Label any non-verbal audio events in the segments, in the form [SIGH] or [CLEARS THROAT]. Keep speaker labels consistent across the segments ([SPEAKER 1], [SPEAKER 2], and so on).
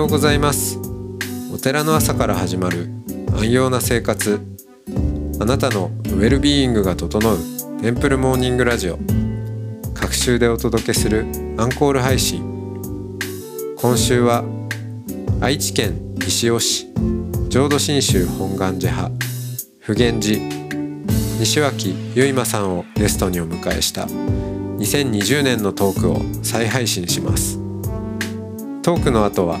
[SPEAKER 1] ようございます。お寺の朝から始まる安養な生活。あなたのウェルビーイングが整うテンプルモーニングラジオ。各週でお届けするアンコール配信。今週は愛知県西尾市浄土真宗本願寺派普賢寺西脇結馬さんをゲストにお迎えした2020年のトークを再配信します。トークの後は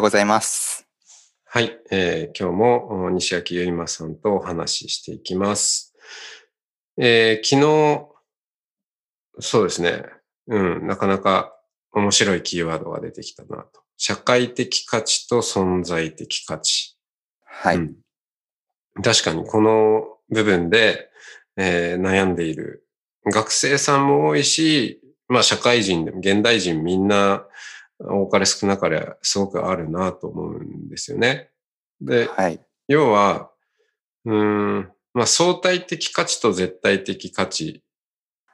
[SPEAKER 1] ようございます。
[SPEAKER 2] はい、
[SPEAKER 1] えー今日もお西脇結馬さんとお話ししていきます。えー昨日、そうですね、うん、なかなか面白いキーワードが出てきたなと。社会的価値と存在的価値。
[SPEAKER 2] はい。
[SPEAKER 1] うん確かにこの部分で、えー悩んでいる学生さんも多いし、まあ社会人でも現代人みんな多かれ少なかれすごくあるなと思うんですよね。で、
[SPEAKER 2] はい。
[SPEAKER 1] 要は、うーん、まあ相対的価値と絶対的価値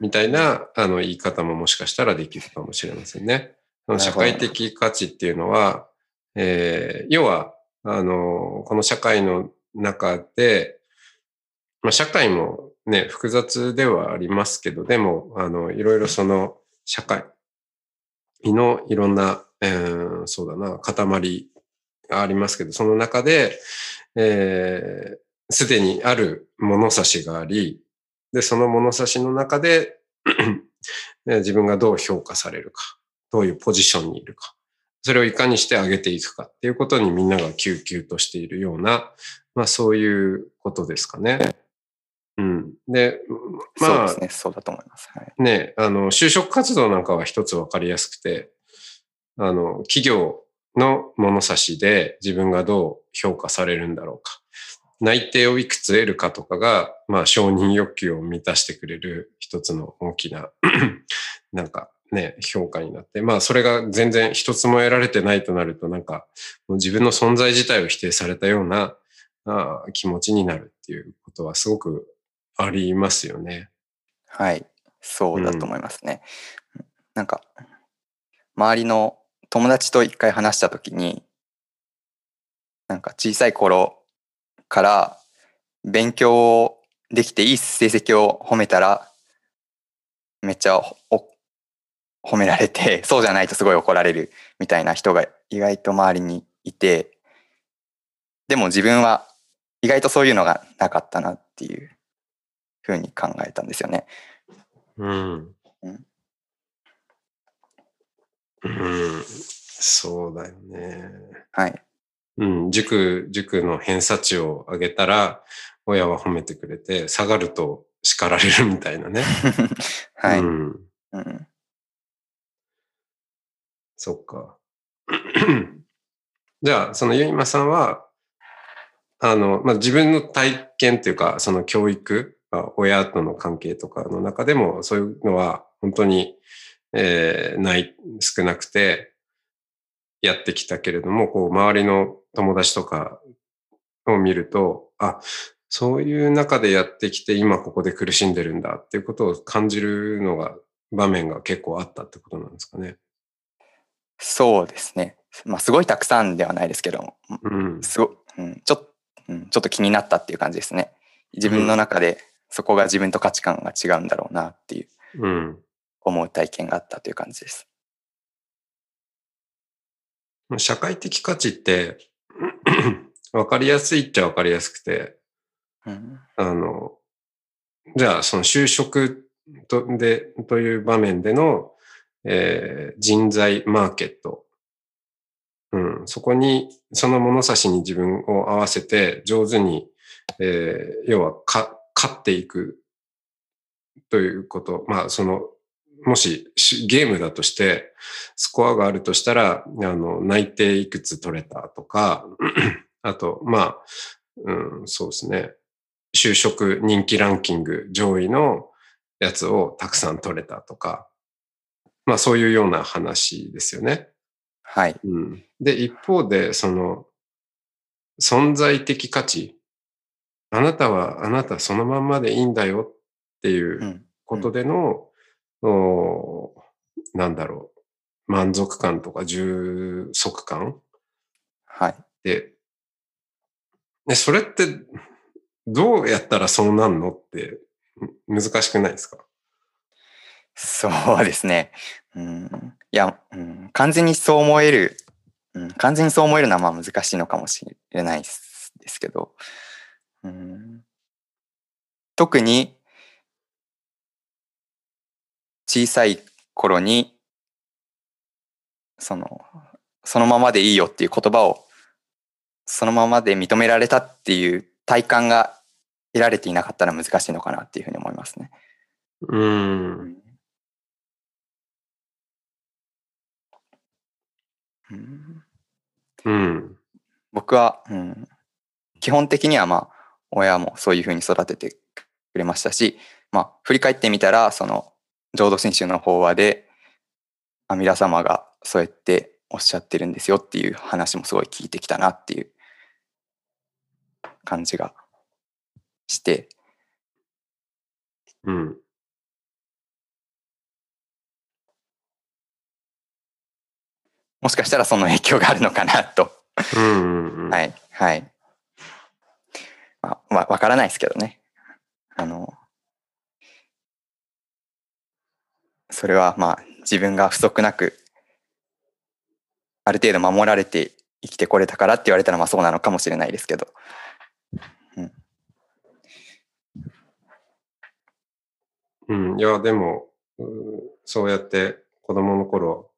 [SPEAKER 1] みたいなあの言い方ももしかしたらできるかもしれませんね。社会的価値っていうのは、えー要は、あの、この社会の中で、まあ社会もね、複雑ではありますけど、でも、あの、いろいろその社会のいろんな、えーそうだな、塊がありますけど、その中で、えーすでにある物差しがあり、で、その物差しの中で、[CLEARS THROAT] 自分がどう評価されるか、どういうポジションにいるか、それをいかにして上げていくかっていうことにみんなが救急としているような、まあそういうことですかね。うん。で、まあ、
[SPEAKER 2] そうですね。そうだと思います。はい。
[SPEAKER 1] ね、あの、就職活動なんかは一つわかりやすくて、あの、企業の物差しで自分がどう評価されるんだろうか。内定をいくつ得るかとかが、まあ、承認欲求を満たしてくれる一つの大きな、[CLEARS THROAT] なんかね、評価になって、まあ、それが全然一つも得られてないとなると、なんか、もう自分の存在自体を否定されたようなあー気持ちになるっていうことはすごくありますよね。
[SPEAKER 2] はい。そうだと思いますね。なんか、周りの友達と一回話したときに、なんか小さい頃から勉強できていい成績を褒めたら、めっちゃお褒められて、[LAUGHS] そうじゃないとすごい怒られるみたいな人が意外と周りにいて、でも自分は意外とそういうのがなかったなっていうふうに考えたんですよね。
[SPEAKER 1] うん。
[SPEAKER 2] うん
[SPEAKER 1] うん。そうだよね。
[SPEAKER 2] はい。
[SPEAKER 1] うん。塾、塾の偏差値を上げたら、親は褒めてくれて、下がると叱られるみたいなね。[LAUGHS]
[SPEAKER 2] はい。
[SPEAKER 1] うん。
[SPEAKER 2] うん
[SPEAKER 1] そっか。[CLEARS THROAT] じゃあ、そのゆいまさんは、あの、まあ、自分の体験っていうか、その教育、まあ親との関係とかの中でも、そういうのは本当に、えーない、少なくて、やってきたけれども、こう、周りの友達とかを見ると、あ、そういう中でやってきて、今ここで苦しんでるんだっていうことを感じるのが、場面が結構あったってことなんですかね。
[SPEAKER 2] そうですね。まあ、すごいたくさんではないですけど、
[SPEAKER 1] うん。
[SPEAKER 2] すご、うん、ちょっうん、ちょっと気になったっていう感じですね。自分の中でそこが自分と価値観が違うんだろうなっていう
[SPEAKER 1] うん。
[SPEAKER 2] 思う体験があったという感じです。
[SPEAKER 1] 社会的価値って、[CLEARS THROAT] わかりやすいっちゃわかりやすくて、
[SPEAKER 2] うん、
[SPEAKER 1] あの、じゃあその就職とで、という場面での、えー人材マーケット。うん、そこに、その物差しに自分を合わせて上手に、えー要はか、勝っていくということ。まあ、その、もしゲームだとして、スコアがあるとしたら、あの、内定いくつ取れたとか、[CLEARS THROAT] あと、まあ、うん、そうですね。就職人気ランキング上位のやつをたくさん取れたとか、まあそういうような話ですよね。
[SPEAKER 2] はい。
[SPEAKER 1] うん、で、一方で、その、存在的価値。あなたはあなたそのまんまでいいんだよっていううん。ことでの、おなんだろう、満足感とか充足感
[SPEAKER 2] はい。
[SPEAKER 1] で、ね、それってどうやったらそうなんのってん難しくないですか？
[SPEAKER 2] そうですね。うん、いや、うん、完全にそう思える、うん、完全にそう思えるのはまあ難しいのかもしれないですけど、うん、特に小さい頃にそのそのままでいいよっていう言葉をそのままで認められたっていう体感が得られていなかったら難しいのかなっていうふうに思いますね。
[SPEAKER 1] うん。
[SPEAKER 2] うん
[SPEAKER 1] うん。
[SPEAKER 2] 僕は、うん、基本的にはまあ親もそういうふうに育ててくれましたし、まあ、振り返ってみたらその浄土真宗の法話で阿弥陀様がそうやっておっしゃってるんですよっていう話もすごい聞いてきたなっていう感じがして、
[SPEAKER 1] うん。
[SPEAKER 2] もしかしたらその影響があるのかなと。
[SPEAKER 1] うんうんうん。
[SPEAKER 2] はい、はい。まあ、わからないですけどね。あの、それはまあ自分が不足なく、ある程度守られて生きてこれたからって言われたらまあそうなのかもしれないですけど。
[SPEAKER 1] うん、いや、でも、そうやって子供の頃、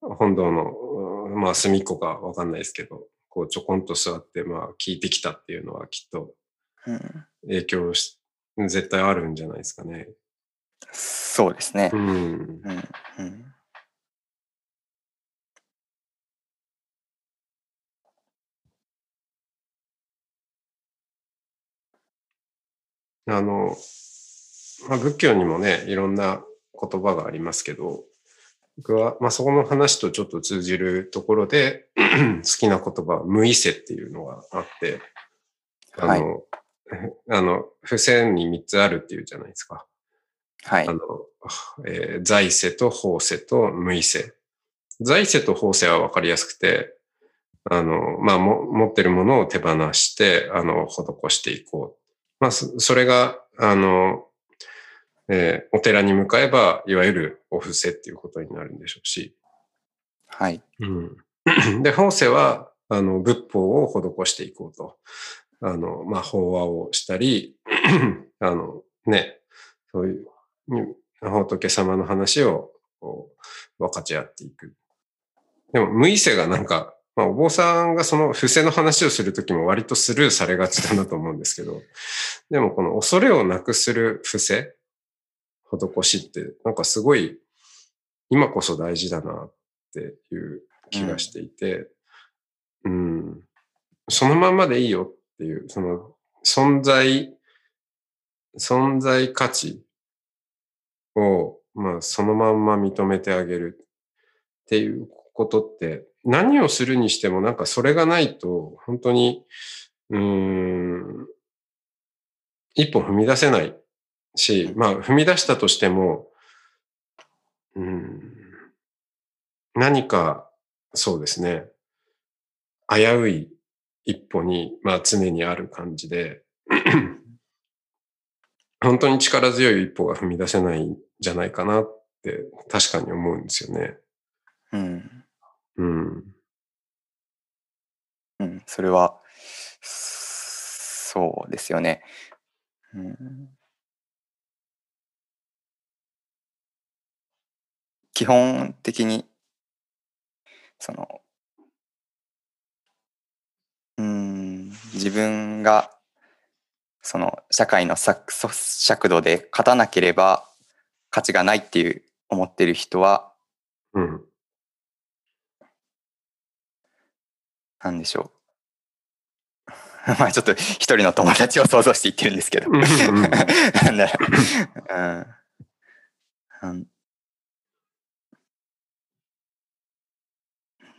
[SPEAKER 1] 本堂の、まあ、隅っこかわかんないですけど、こうちょこんと座って、まあ、聞いてきたっていうのはきっと
[SPEAKER 2] うん、
[SPEAKER 1] 影響し、絶対あるんじゃないですかね。
[SPEAKER 2] そうですね
[SPEAKER 1] う。ん。
[SPEAKER 2] うんうん
[SPEAKER 1] あの、まあ、仏教にもね、いろんな言葉がありますけど、僕は、まあ、そこの話とちょっと通じるところで、[CLEARS THROAT] 好きな言葉は無意性っていうのがあって、あの、[LAUGHS] あの、付箋に3つあるっていうじゃないですか。
[SPEAKER 2] はい
[SPEAKER 1] あ。の、えー在世と法世と無意世。在世と法世はわかりやすくて、あの、まあ、も、持ってるものを手放して、あの、施していこう。まあ、そそれが、あの、えーお寺に向かえば、いわゆるお布施っていうことになるんでしょうし。
[SPEAKER 2] はい。
[SPEAKER 1] うん。で、法世は、あの、仏法を施していこうと。あの、まあ、法話をしたり、あの、ね、そういう、に仏様の話をこう分かち合っていく。でも、無意世がなんか、まあ、お坊さんがその伏せの話をするときも割とスルーされがちだなと思うんですけど、でもこの恐れをなくする伏せ、施しって、なんかすごい、今こそ大事だなっていう気がしていて、うん、そのままでいいよっていう、その存在、存在価値を、まあ、そのまんま認めてあげるっていうことって、何をするにしてもなんかそれがないと、本当に、うん、一歩踏み出せないし、まあ、踏み出したとしても、うん、何か、そうですね、危うい一歩に、まあ常にある感じで、[CLEARS THROAT] 本当に力強い一歩が踏み出せないんじゃないかなって確かに思うんですよね。
[SPEAKER 2] うん。
[SPEAKER 1] うん。
[SPEAKER 2] うん。それは、そうですよね。うん。基本的に、その、うん、自分が、その、社会の尺尺度で勝たなければ価値がないっていう思ってる人は、
[SPEAKER 1] うん。
[SPEAKER 2] なんでしょう。[LAUGHS] まあちょっと一人の友達を想像して言ってるんですけど。[LAUGHS] なんだろう。うんうん。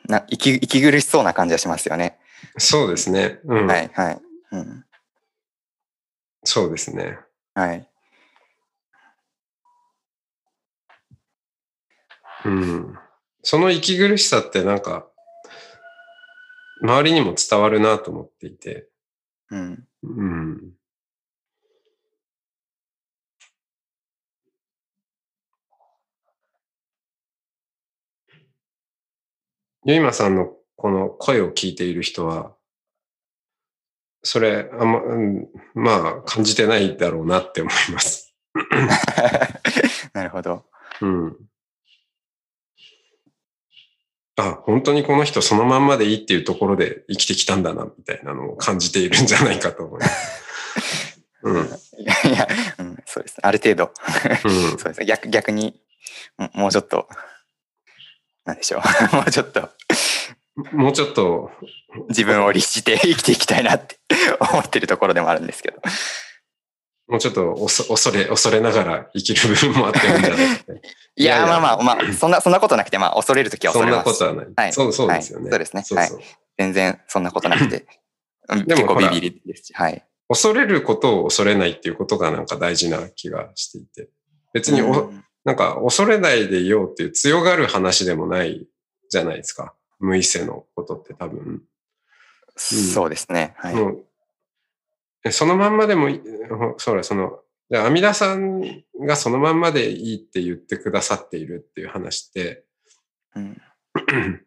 [SPEAKER 2] な息息苦しそうな感じがしますよね。
[SPEAKER 1] そうですね。うん。
[SPEAKER 2] はいはい。うん、
[SPEAKER 1] そうですね。
[SPEAKER 2] はい。
[SPEAKER 1] うん。その息苦しさってなんか、周りにも伝わるなと思っていて。
[SPEAKER 2] うん。
[SPEAKER 1] うん。ゆいまさんのこの声を聞いている人は、それ、あんま、うん、まあ、感じてないだろうなって思います。[LAUGHS]
[SPEAKER 2] なるほど。
[SPEAKER 1] うん。あ、本当にこの人そのまんまでいいっていうところで生きてきたんだな、みたいなのを感じているんじゃないかと思います。うん。うん。
[SPEAKER 2] いやいや、うん、そうですね。ある程度。[LAUGHS] そうですね。逆逆に、ももうちょっと、なんでしょう。[LAUGHS] もうちょっと
[SPEAKER 1] もうちょっと、
[SPEAKER 2] 自分を律して生きていきたいなって思ってるところでもあるんですけど。
[SPEAKER 1] もうちょっと恐れ、恐れながら生きる部分もあってもいいんじゃない？[LAUGHS] かね。
[SPEAKER 2] いやまあまあまあ、そんな、そんなことなくて、まあ、恐れるときは
[SPEAKER 1] そん
[SPEAKER 2] 恐れます。
[SPEAKER 1] なことはない。
[SPEAKER 2] はい
[SPEAKER 1] そう、そうですよね。
[SPEAKER 2] はいそうですね
[SPEAKER 1] そうそう
[SPEAKER 2] 全然そんなことなくて。[LAUGHS] うん
[SPEAKER 1] でも
[SPEAKER 2] ビビりですし、はい。
[SPEAKER 1] 恐れることを恐れないっていうことがなんか大事な気がしていて。別にお、
[SPEAKER 2] うん
[SPEAKER 1] なんか恐れないでいようっていう強がる話でもないじゃないですか。無意識のことって多分。
[SPEAKER 2] そうですね。はい。
[SPEAKER 1] そのまんまでもいい、ほそうだ、その、で阿弥陀さんがそのまんまでいいって言ってくださっているっていう話って、
[SPEAKER 2] うん [CLEARS THROAT]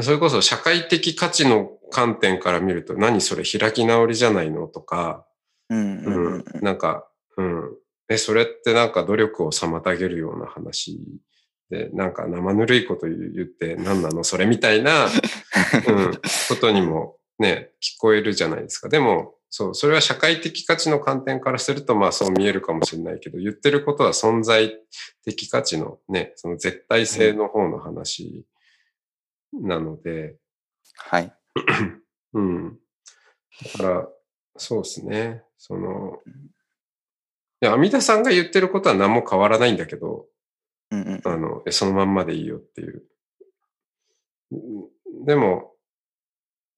[SPEAKER 1] それこそ社会的価値の観点から見ると、何それ開き直りじゃないのとか、
[SPEAKER 2] うんうん
[SPEAKER 1] うん、なんか、うん。え、それってなんか努力を妨げるような話で、なんか生ぬるいこと言って何なの？それみたいな、[LAUGHS] うん、ことにもね、聞こえるじゃないですか。でも、そう、それは社会的価値の観点からすると、まあそう見えるかもしれないけど、言ってることは存在的価値のね、その絶対性の方の話なので、
[SPEAKER 2] はい。
[SPEAKER 1] うん。だから、そうですね。その、いや、阿弥陀さんが言ってることは何も変わらないんだけど、
[SPEAKER 2] うんうん
[SPEAKER 1] あの、えそのまんまでいいよっていう。うんでも、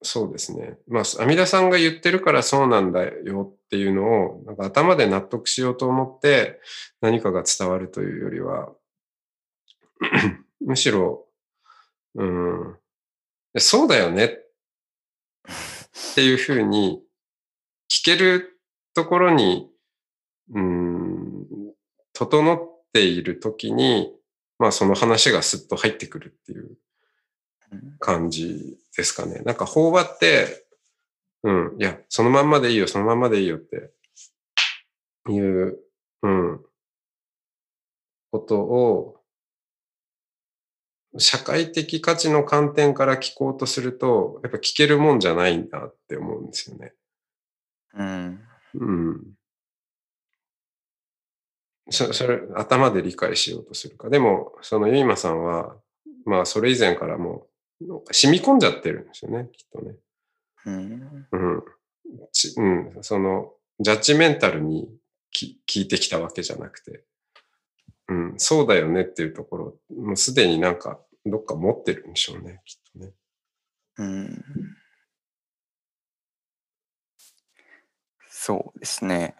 [SPEAKER 1] そうですね。まあ、阿弥陀さんが言ってるからそうなんだよっていうのを、なんか頭で納得しようと思って何かが伝わるというよりは、[CLEARS THROAT] むしろ、うん、えそうだよねっていうふうに聞けるところに、うん、整っているときに、まあその話がスッと入ってくるっていう
[SPEAKER 2] うん
[SPEAKER 1] 感じですかね。なんか法話って、うん、いや、そのまんまでいいよ、そのまんまでいいよっていう、うん、ことを、社会的価値の観点から聞こうとすると、やっぱ聞けるもんじゃないんだって思うんですよね。
[SPEAKER 2] うん
[SPEAKER 1] うん。そそれ、頭で理解しようとするか。でも、そのゆいまさんは、まあ、それ以前からもう、染み込んじゃってるんですよね、きっとね。
[SPEAKER 2] うん
[SPEAKER 1] うん。ちうん、その、ジャッジメンタルにき聞いてきたわけじゃなくて、うん、そうだよねっていうところ、もうすでになんか、どっか持ってるんでしょうね、きっとね。
[SPEAKER 2] うんそうですね。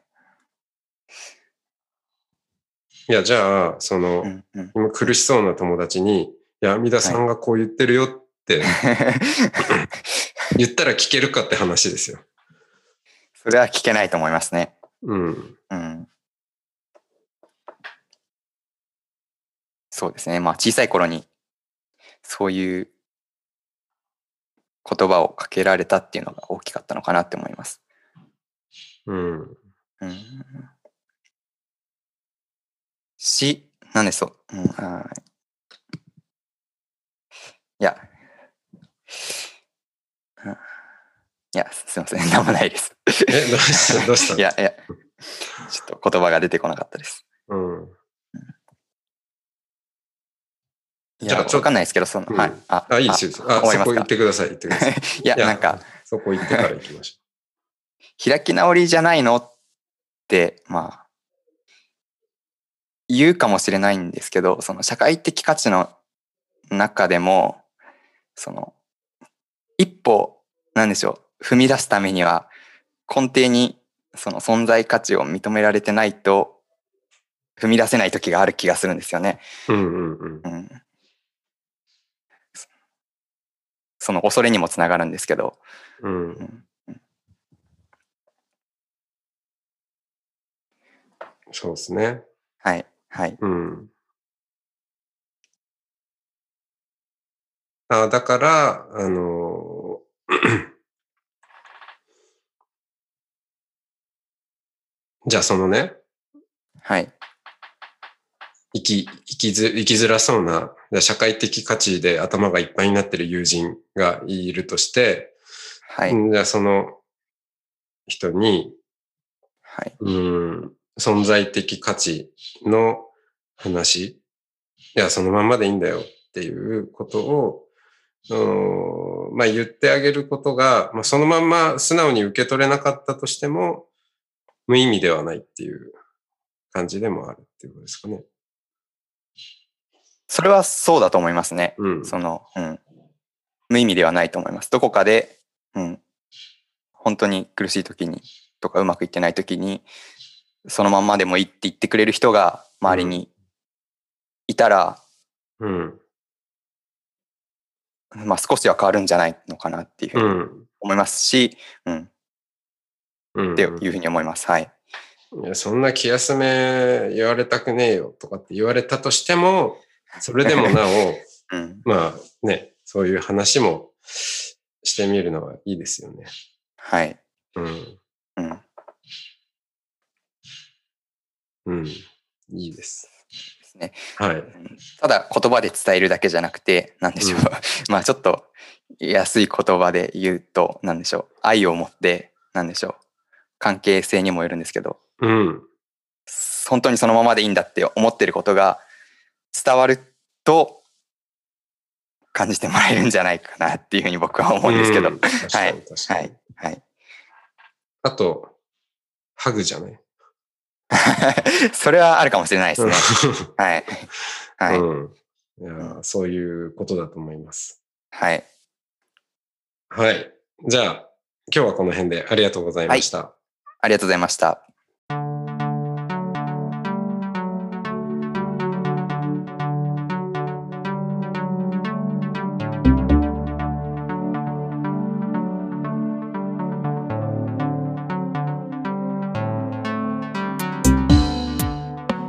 [SPEAKER 1] いや、じゃあ、その、
[SPEAKER 2] うんうん
[SPEAKER 1] 今苦しそうな友達に、いや、阿弥陀さんがこう言ってるよって言ったら聞けるかって話ですよ。
[SPEAKER 2] それは聞けないと思いますね。
[SPEAKER 1] うん。
[SPEAKER 2] うん。そうですね。まあ小さい頃にそういう言葉をかけられたっていうのが大きかったのかなって思います。
[SPEAKER 1] うん。
[SPEAKER 2] うん、し、なんでそう。うん、はいいや、うんいや、すいません。[LAUGHS] なんもないです。
[SPEAKER 1] え、どうした？どうした？
[SPEAKER 2] いや、いや、ちょっと言葉が出てこなかったです。
[SPEAKER 1] うん。
[SPEAKER 2] いや、わかんないですけど、その、
[SPEAKER 1] うん
[SPEAKER 2] はい。あ、
[SPEAKER 1] あ、いいですよ。あ、そこ行ってください。行ってください。[LAUGHS]
[SPEAKER 2] いや、なんか、、
[SPEAKER 1] そこ行ってから行きまし
[SPEAKER 2] 開き直りじゃないの？って、まあ、言うかもしれないんですけど、その社会的価値の中でも、その、一歩、なんでしょう、踏み出すためには、根底にその存在価値を認められてないと、踏み出せない時がある気がするんですよね。
[SPEAKER 1] うんうん。うん。
[SPEAKER 2] その恐れにもつながるんですけど、
[SPEAKER 1] うん
[SPEAKER 2] うん
[SPEAKER 1] そうですね。
[SPEAKER 2] はい、はい。
[SPEAKER 1] うん。あだから、あの [CLEARS THROAT] じゃあそのね、
[SPEAKER 2] はい。
[SPEAKER 1] 生き、生きず、生きづらそうな、社会的価値で頭がいっぱいになってる友人がいるとして、
[SPEAKER 2] はい。
[SPEAKER 1] うんじゃあその人に、
[SPEAKER 2] はい。
[SPEAKER 1] うん、存在的価値の話、いや、そのまんまでいいんだよっていうことを、うんまあ言ってあげることが、まあ、そのまんま素直に受け取れなかったとしても、無意味ではないっていう感じでもあるっていうことですかね。
[SPEAKER 2] それはそうだと思いますね。
[SPEAKER 1] うん。
[SPEAKER 2] その、うん。無意味ではないと思います。どこかで、うん。本当に苦しい時に、とかうまくいってない時に、そのまんまでもいいって言ってくれる人が周りにいたら、
[SPEAKER 1] うん。
[SPEAKER 2] まあ少しは変わるんじゃないのかなっていうふ
[SPEAKER 1] う
[SPEAKER 2] うに
[SPEAKER 1] ん。
[SPEAKER 2] 思いますし、うん。
[SPEAKER 1] うん。
[SPEAKER 2] っていうふうに思います。はい。
[SPEAKER 1] いや、そんな気休め言われたくねえよとかって言われたとしても、それでもなお、[LAUGHS]
[SPEAKER 2] うん。
[SPEAKER 1] まあね、そういう話もしてみるのはいいですよね。
[SPEAKER 2] はい。
[SPEAKER 1] うん。
[SPEAKER 2] うん。
[SPEAKER 1] うん。いいです。
[SPEAKER 2] ですね。
[SPEAKER 1] はい。
[SPEAKER 2] ただ言葉で伝えるだけじゃなくて、なんでしょう。
[SPEAKER 1] うん [LAUGHS]
[SPEAKER 2] まあちょっと安い言葉で言うと、なんでしょう。愛を持って、なんでしょう。関係性にもよるんですけど、
[SPEAKER 1] うん。
[SPEAKER 2] 本当にそのままでいいんだって思ってることが伝わると感じてもらえるんじゃないかなっていうふうに僕は思うんですけど。
[SPEAKER 1] うん確かに確かに。
[SPEAKER 2] はい。はい。
[SPEAKER 1] あと、ハグじゃない？[LAUGHS]
[SPEAKER 2] それはあるかもしれないですね。はい。はい。
[SPEAKER 1] うん。いや、そういうことだと思います。
[SPEAKER 2] はい。
[SPEAKER 1] はい。じゃあ、今日はこの辺でありがとうございました。
[SPEAKER 2] ありがとうございました。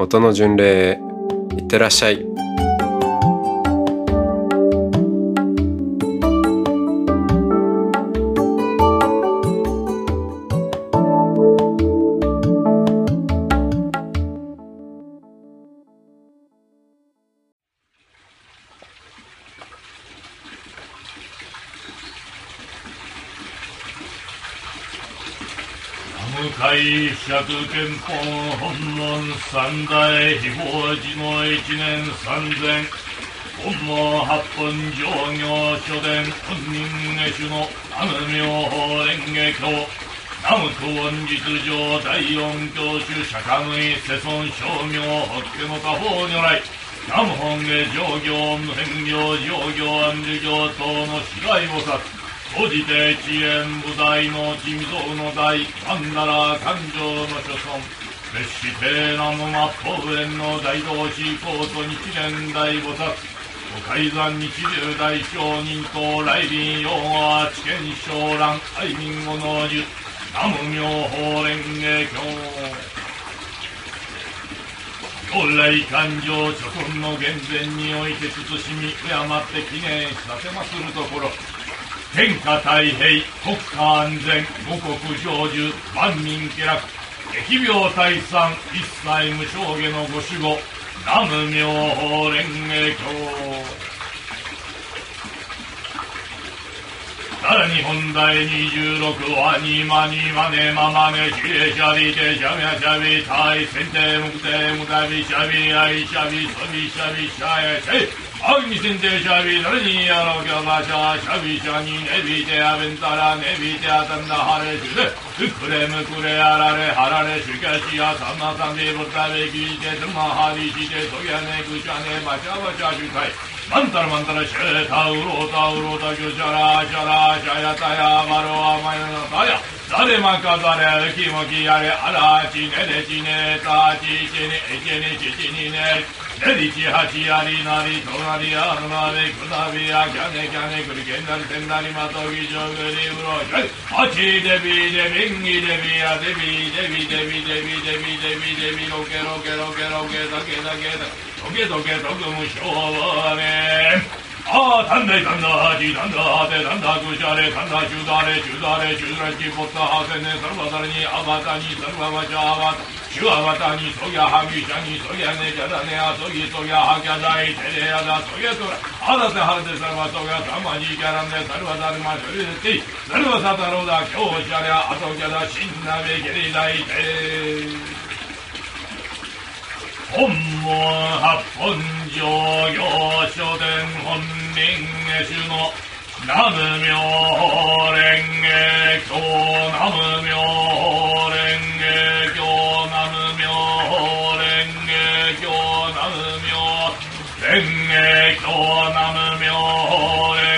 [SPEAKER 1] 音の巡礼へいってらっしゃい。
[SPEAKER 3] 南無向釈憲法本門三大秘宝寺の一年三千。本門八本上行書伝本人下手の南無妙法蓮華経。南無東恩実上第四教主釈迦無意世尊称名法華の他方如来。南本下上行無変行上行安寿行等の死骸菩薩。総じて遅延部大の珍蔵の大曼荼羅勘定の諸村。別して南無末法園の大同士高祖日蓮大菩薩。お海山日流大商人と来臨用は知見昇蘭愛民語の術南無妙法蓮華経。如来勘定諸村の厳前において慎み敬って記念させまするところ。天下太平、国家安全、五穀成就、万民気楽、疫病退散、一切無償下のご守護、南無妙法蓮華経。さらに本題二十六話、にまにまねままね、しれしゃりてしゃみゃしゃび、たい、せんてむくてむたび、しゃび、あいしゃび、そびしゃびしゃえせい。عجز تشابي العلي رضي الله تعالى شبي شانين أبي تيا بنت علان أبي تيا تندهار شده Kure mi kure yarare harare şükesi ya sanmasan diye burta ve gülce tırma hali şide soyane kuşane başa başa şükay. Mantar mantara şe tavru tavru da gözara şara şaya taya varo amayana taya. 誰も飾れ気もきやれあらちねれちねたちちにえちにちちにねねりちはちやりなりとなりあるなりくなびやきゃねきゃねくりけんなりてんなりまとぎしょぐりうろしょいあちでびでびんぎでびやでびでびでびでびでびでびでびろけろけろけろけだけだけだとけとけとくむしょうねヤキャネキャネクリケンナリテンナリマトギジョグリウロシャイハチデビデビンギデビヤデビデビデビデビデビデビデビロケロケロケロケダケダケダトゲトゲトグムショワネああ、た。んだいた。んだ、はじた。んだ、はてた。んだ、ぐしゃれ、た。んだ、しゅだれ、しゅだれ、しゅだれ、ちぽった、はせね、さるばだれに、あばた。に、さるばばちゃあばた、しゅあばた。に、そぎゃはぎしゃに、そぎゃね、じゃだね、あそぎ、そぎゃはきゃだい、てれやだ、そぎゃとら、あだてはらてさるば、そぎゃた。まじきゃらんで、さるばだるま、しょりでて、さるばさた。ろうだ、きょうしゃりゃ、あときゃだ、しんなべけりだいて。本門八本上行書伝本人下手の南無妙法蓮華経南無妙法蓮華経南無妙法蓮華経南無妙蓮華経南無妙法蓮華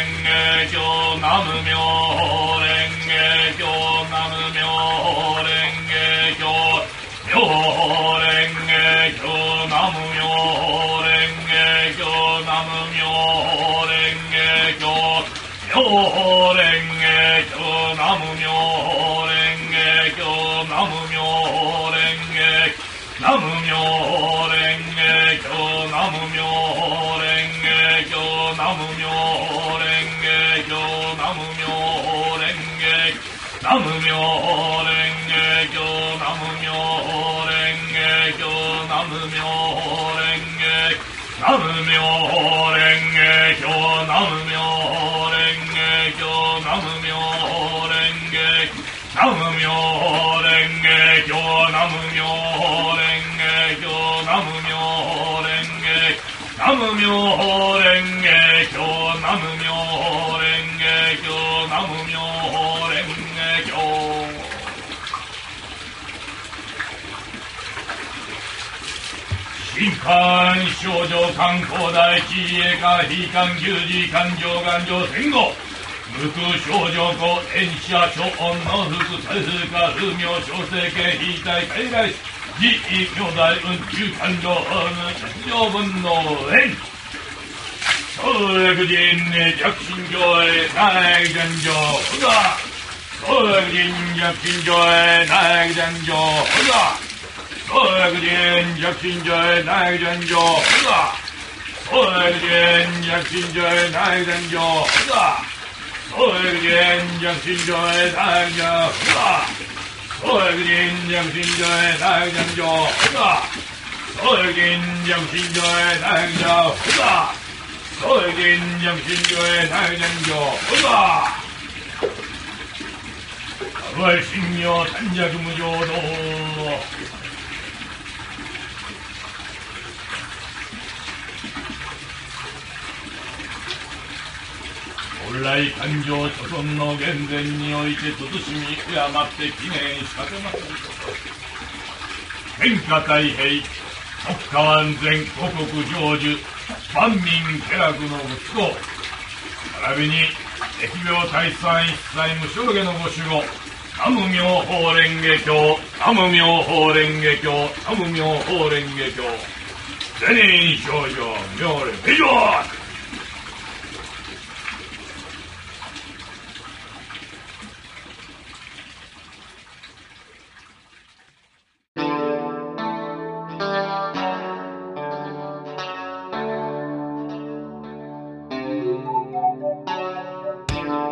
[SPEAKER 3] 南無妙蓮華経南無新刊少女観光大地へか非官牛事勘定勘定戦後無空少女子演者諸恩の福財風化風名小生権非大海外自意明大運中勘定運上分の縁。総略人弱心上へ内戦上ほが総略人弱心上へ内戦上ほが総略人弱心上へ内戦上ほが総略人弱心上へ内戦上ほが 소액진 정신조의 당장조다 소액진 정신조의 당장조다 소액진 정신조의 당장조다 소액진 정신조의 당장조다 월신묘 단자주무조도 本来誕生諸村の源前において慎み敬って記念しかてます天下太平国家安全五国成就万民家楽の息子。並びに疫病退散一切無償下のご守護。南無妙法蓮華経。南無妙法蓮華経。南無妙法蓮華経。全員少女妙蓮以上。